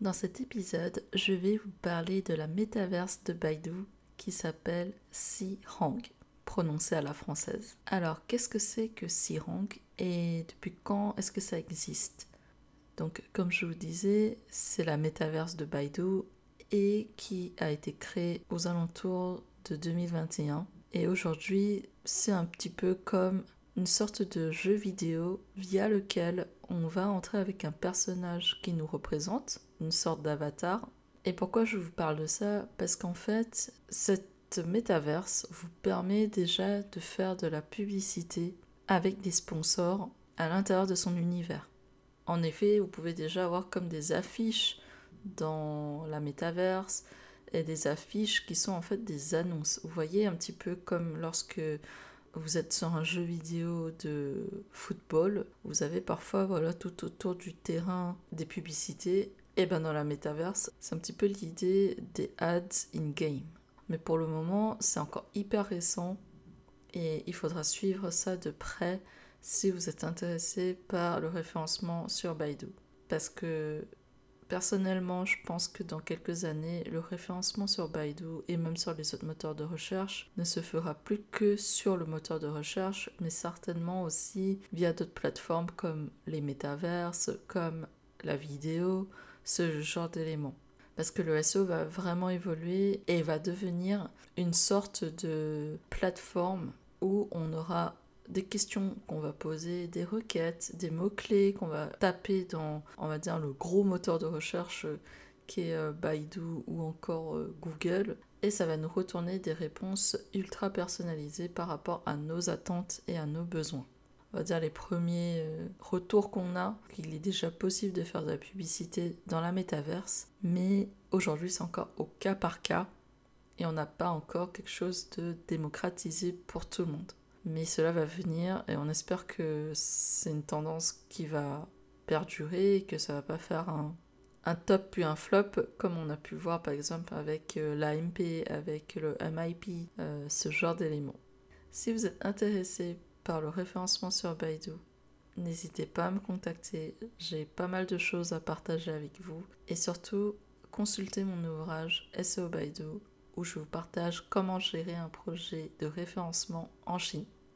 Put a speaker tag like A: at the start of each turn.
A: Dans cet épisode, je vais vous parler de la métaverse de Baidu qui s'appelle Sihong, prononcée à la française. Alors, qu'est-ce que c'est que Sihong et depuis quand est-ce que ça existe? Donc, comme je vous disais, c'est la métaverse de Baidu et qui a été créée aux alentours de 2021. Et aujourd'hui, c'est un petit peu comme une sorte de jeu vidéo via lequel on va entrer avec un personnage qui nous représente une sorte d'avatar. Et pourquoi je vous parle de ça? Parce qu'en fait, cette métaverse vous permet déjà de faire de la publicité avec des sponsors à l'intérieur de son univers. En effet, vous pouvez déjà avoir comme des affiches dans la métaverse et des affiches qui sont en fait des annonces. Vous voyez un petit peu comme lorsque vous êtes sur un jeu vidéo de football, vous avez parfois voilà tout autour du terrain des publicités et ben dans la métaverse, c'est un petit peu l'idée des ads in-game. Mais pour le moment, c'est encore hyper récent et il faudra suivre ça de près si vous êtes intéressé par le référencement sur Baidu. Parce que personnellement, je pense que dans quelques années, le référencement sur Baidu et même sur les autres moteurs de recherche ne se fera plus que sur le moteur de recherche, mais certainement aussi via d'autres plateformes comme les métaverses, comme la vidéo, ce genre d'éléments. Parce que le SEO va vraiment évoluer et va devenir une sorte de plateforme où on aura des questions qu'on va poser, des requêtes, des mots-clés qu'on va taper dans, on va dire, le gros moteur de recherche qui est euh, Baidu ou encore euh, Google. Et ça va nous retourner des réponses ultra personnalisées par rapport à nos attentes et à nos besoins on va dire les premiers euh, retours qu'on a, qu'il est déjà possible de faire de la publicité dans la métaverse, mais aujourd'hui c'est encore au cas par cas et on n'a pas encore quelque chose de démocratisé pour tout le monde. Mais cela va venir et on espère que c'est une tendance qui va perdurer et que ça va pas faire un, top puis un flop comme on a pu voir par exemple avec euh, l'AMP, avec le MIP, euh, ce genre d'éléments. Si vous êtes intéressé par le référencement sur Baidu. N'hésitez pas à me contacter, j'ai pas mal de choses à partager avec vous. Et surtout, consultez mon ouvrage SEO Baidu où je vous partage comment gérer un projet de référencement en Chine.